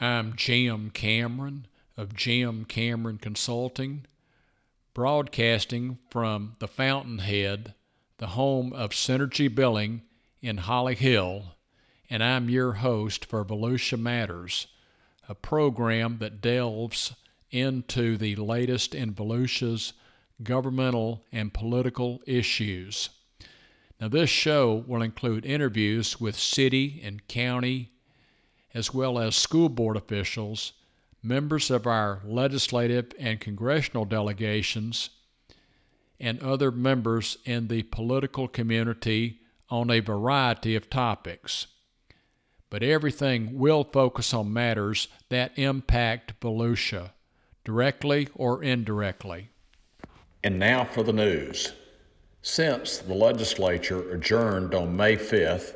I'm Jim Cameron of Jim Cameron Consulting, broadcasting from the Fountainhead, the home of Synergy Billing in Holly Hill, and I'm your host for Volusia Matters, a program that delves into the latest in Volusia's governmental and political issues. Now, this show will include interviews with city and county, as well as school board officials, members of our legislative and congressional delegations, and other members in the political community on a variety of topics. But everything will focus on matters that impact Volusia, directly or indirectly. And now for the news. Since the legislature adjourned on May 5th,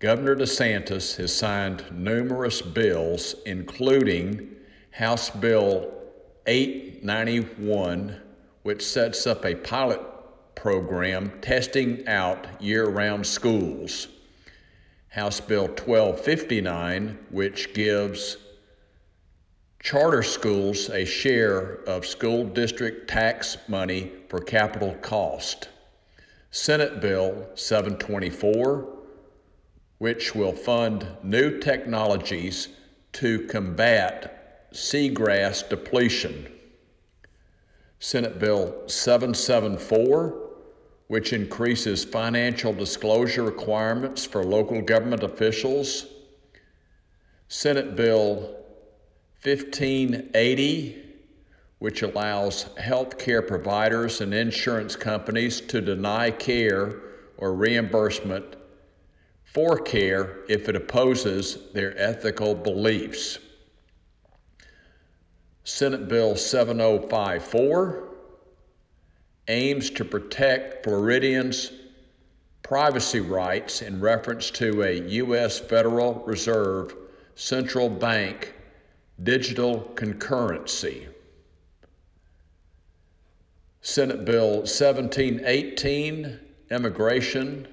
Governor DeSantis has signed numerous bills, including House Bill 891, which sets up a pilot program testing out year round schools. House Bill 1259, which gives charter schools a share of school district tax money for capital cost. Senate Bill 724, which will fund new technologies to combat seagrass depletion. Senate Bill 774, which increases financial disclosure requirements for local government officials. Senate Bill 1580, which allows health care providers and insurance companies to deny care or reimbursement for care if it opposes their ethical beliefs. Senate Bill 7054 aims to protect Floridians' privacy rights in reference to a U.S. Federal Reserve central bank digital concurrency. Senate Bill 1718, Immigration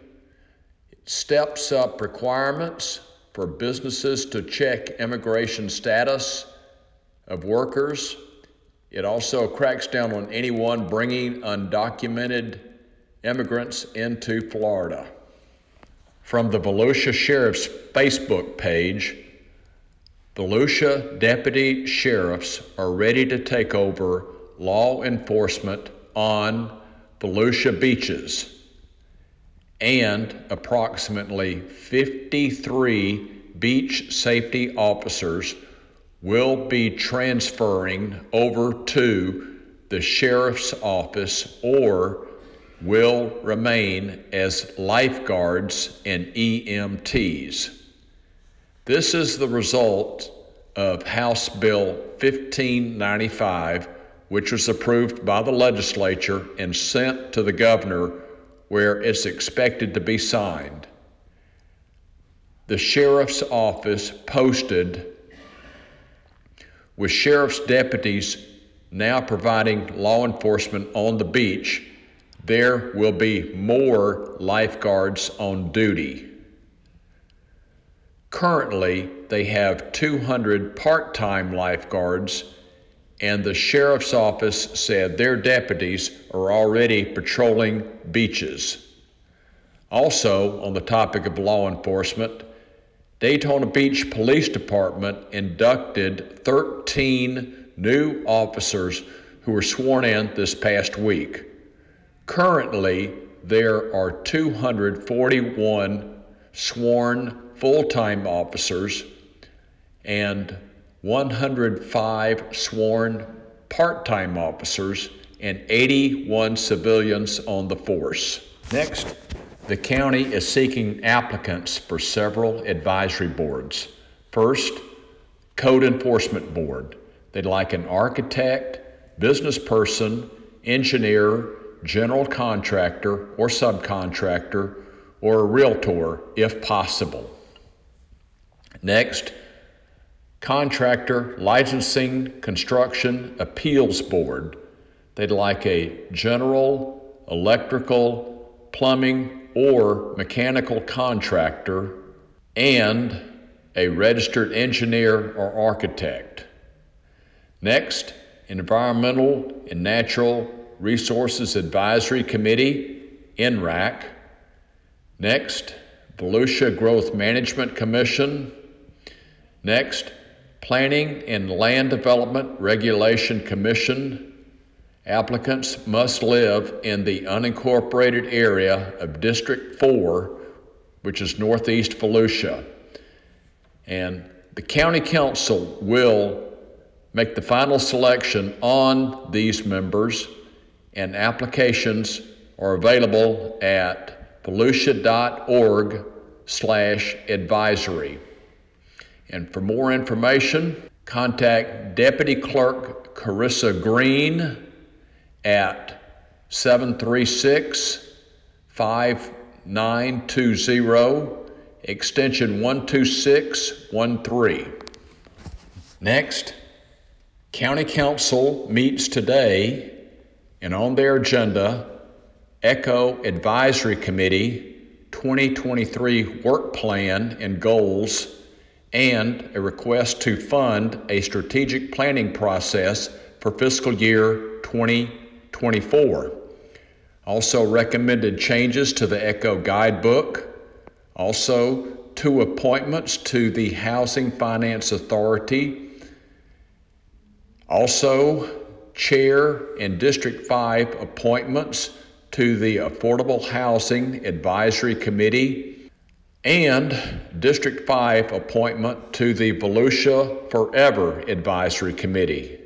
steps up requirements for businesses to check immigration status of workers. It also cracks down on anyone bringing undocumented immigrants into Florida. From the Volusia Sheriff's Facebook page, Volusia deputy sheriffs are ready to take over law enforcement on Volusia beaches and approximately 53 beach safety officers will be transferring over to the sheriff's office or will remain as lifeguards and EMTs. This is the result of House Bill 1595, which was approved by the legislature and sent to the governor where it's expected to be signed. The sheriff's office posted with sheriff's deputies now providing law enforcement on the beach, there will be more lifeguards on duty. Currently, they have 200 part time lifeguards and the sheriff's office said their deputies are already patrolling beaches. Also, on the topic of law enforcement, Daytona Beach Police Department inducted 13 new officers who were sworn in this past week. Currently, there are 241 sworn full time officers and 105 sworn part time officers, and 81 civilians on the force. Next, the county is seeking applicants for several advisory boards. First, Code Enforcement Board. They'd like an architect, business person, engineer, general contractor or subcontractor, or a realtor if possible. Next, Contractor Licensing Construction Appeals Board. They'd like a general, electrical, plumbing, or mechanical contractor and a registered engineer or architect. Next, Environmental and Natural Resources Advisory Committee, NRAC. Next, Volusia Growth Management Commission. Next, Planning and Land Development Regulation Commission. Applicants must live in the unincorporated area of District 4, which is northeast Volusia. And the county council will make the final selection on these members, and applications are available at volusia.org slash advisory. And for more information, contact Deputy Clerk Carissa Green at 736 5920 extension 12613. Next, County Council meets today, and on their agenda, ECHO Advisory Committee 2023 Work Plan and Goals, and a request to fund a strategic planning process for fiscal year 2024. Also, recommended changes to the ECHO guidebook also, two appointments to the Housing Finance Authority. Also, Chair and District 5 appointments to the Affordable Housing Advisory Committee and District 5 appointment to the Volusia Forever Advisory Committee.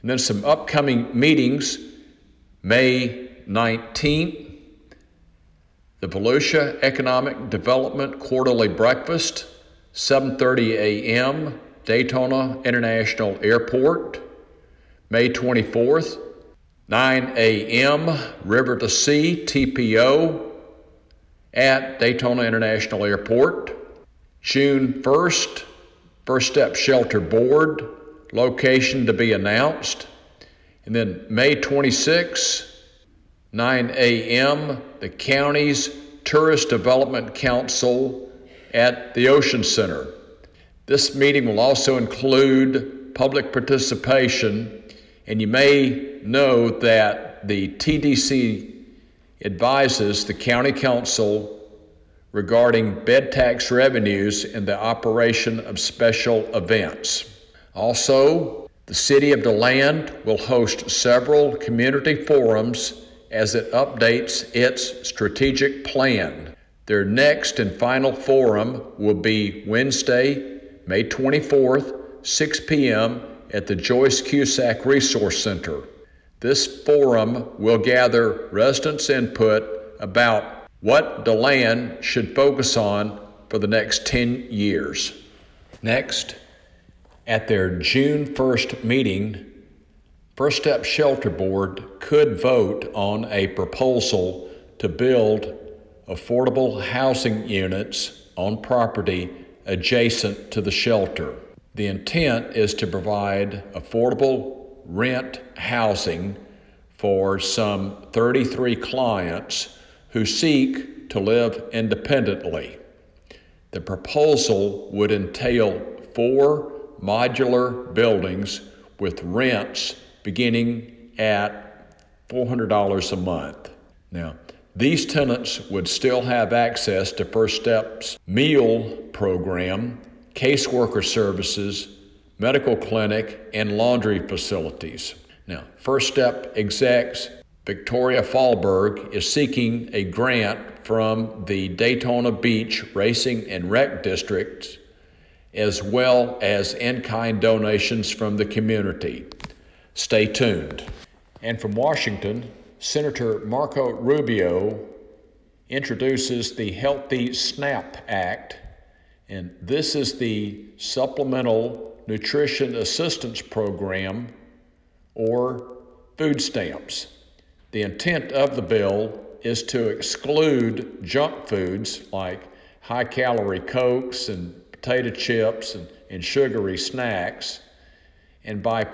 And then some upcoming meetings May 19th the Volusia Economic Development Quarterly Breakfast, 7:30 a.m., Daytona International Airport. May 24th, 9 a.m., River to Sea TPO at Daytona International Airport. June 1st, First Step Shelter Board, location to be announced. And then May 26th, 9 a.m., the county's Tourist Development Council at the Ocean Center. This meeting will also include public participation, and you may know that the TDC advises the County Council regarding bed tax revenues and the operation of special events. Also, the City of DeLand will host several community forums as it updates its strategic plan. Their next and final forum will be Wednesday, May 24th, 6 p.m. at the Joyce Cusack Resource Center. This forum will gather residents' input about what DeLand should focus on for the next 10 years. Next, at their June 1st meeting, First Step Shelter Board could vote on a proposal to build affordable housing units on property adjacent to the shelter. The intent is to provide affordable rent housing for some 33 clients who seek to live independently. The proposal would entail four modular buildings with rents beginning at $400 a month. Now, these tenants would still have access to First Steps meal program, caseworker services, medical clinic, and laundry facilities. Now, First Step execs Victoria Fahlberg is seeking a grant from the Daytona Beach Racing and Rec Districts as well as in kind donations from the community. Stay tuned. And from Washington, Senator Marco Rubio introduces the Healthy SNAP Act, and this is the Supplemental Nutrition Assistance Program or food stamps. The intent of the bill is to exclude junk foods like high calorie Cokes and potato chips and, and sugary snacks, and by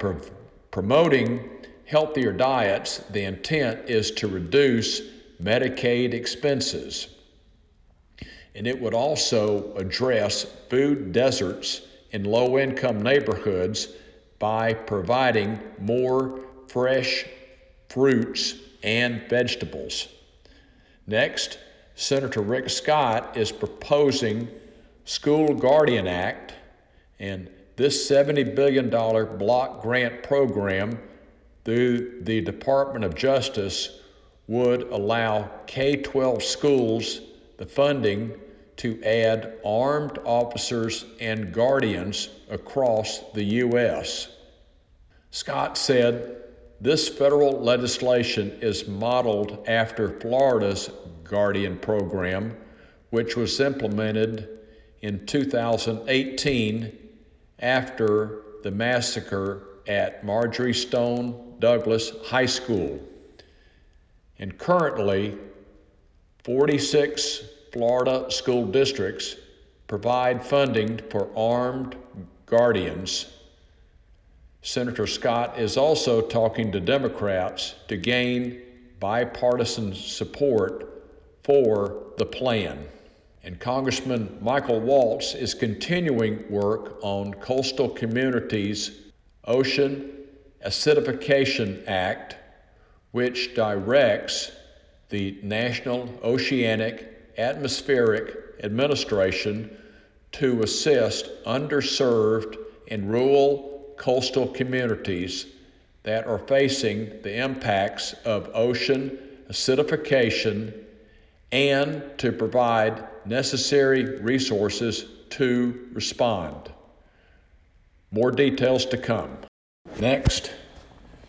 promoting healthier diets, the intent is to reduce Medicaid expenses. And it would also address food deserts in low income neighborhoods by providing more fresh fruits and vegetables. Next, Senator Rick Scott is proposing School Guardian Act, and this $70 billion block grant program through the Department of Justice would allow K 12 schools the funding to add armed officers and guardians across the U.S. Scott said this federal legislation is modeled after Florida's Guardian program, which was implemented in 2018 after the massacre at Marjory Stone Douglas High School. And currently, 46 Florida school districts provide funding for armed guardians. Senator Scott is also talking to Democrats to gain bipartisan support for the plan. And Congressman Michael Waltz is continuing work on coastal communities' Ocean Acidification Act, which directs the National Oceanic Atmospheric Administration to assist underserved and rural coastal communities that are facing the impacts of ocean acidification and to provide necessary resources to respond. More details to come. Next,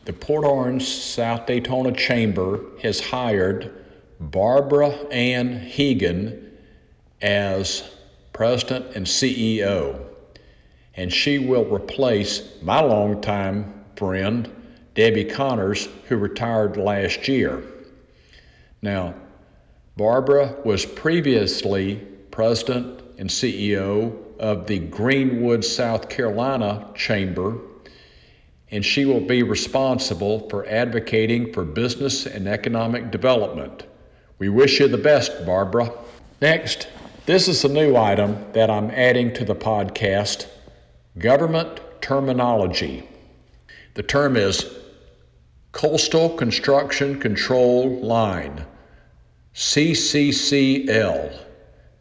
the Port Orange South Daytona Chamber has hired Barbara Ann Hegan as president and CEO, and she will replace my longtime friend, Debbie Connors, who retired last year. Now, Barbara was previously president and CEO of the Greenwood, South Carolina Chamber, and she will be responsible for advocating for business and economic development. We wish you the best, Barbara. Next, this is a new item that I'm adding to the podcast government terminology. The term is Coastal Construction Control Line, CCCL.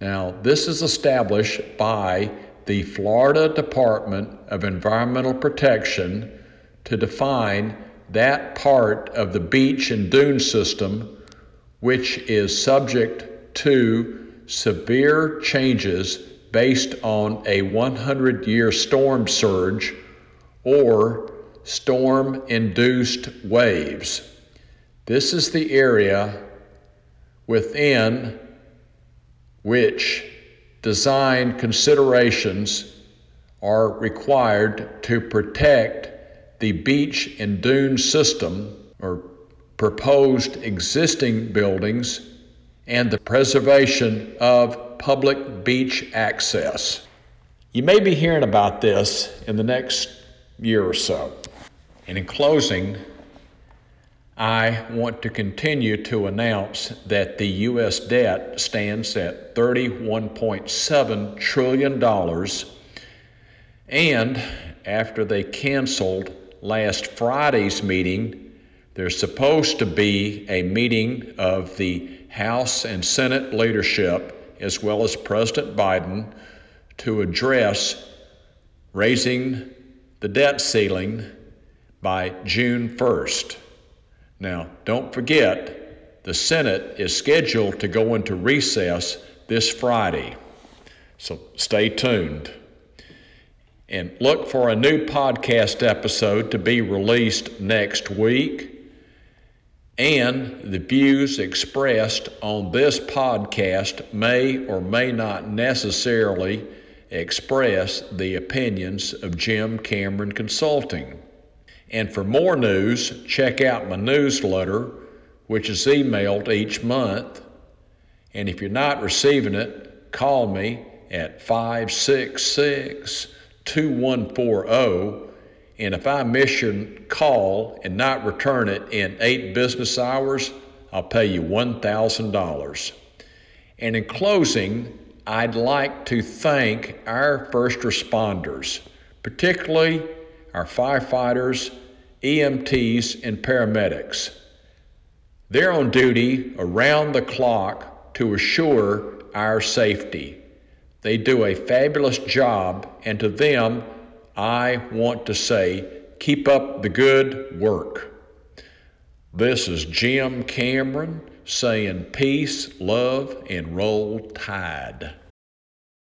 Now, this is established by the Florida Department of Environmental Protection to define that part of the beach and dune system which is subject to severe changes based on a 100 year storm surge or storm induced waves. This is the area within which design considerations are required to protect the beach and dune system or proposed existing buildings and the preservation of public beach access. You may be hearing about this in the next year or so. And in closing, I want to continue to announce that the U.S. debt stands at $31.7 trillion. And after they canceled last Friday's meeting, there's supposed to be a meeting of the House and Senate leadership, as well as President Biden, to address raising the debt ceiling by June 1st. Now, don't forget, the Senate is scheduled to go into recess this Friday. So stay tuned. And look for a new podcast episode to be released next week. And the views expressed on this podcast may or may not necessarily express the opinions of Jim Cameron Consulting. And for more news, check out my newsletter, which is emailed each month. And if you're not receiving it, call me at 566 2140. And if I miss your call and not return it in eight business hours, I'll pay you $1,000. And in closing, I'd like to thank our first responders, particularly our firefighters, EMTs, and paramedics. They're on duty around the clock to assure our safety. They do a fabulous job, and to them, I want to say, keep up the good work. This is Jim Cameron saying peace, love, and roll tide.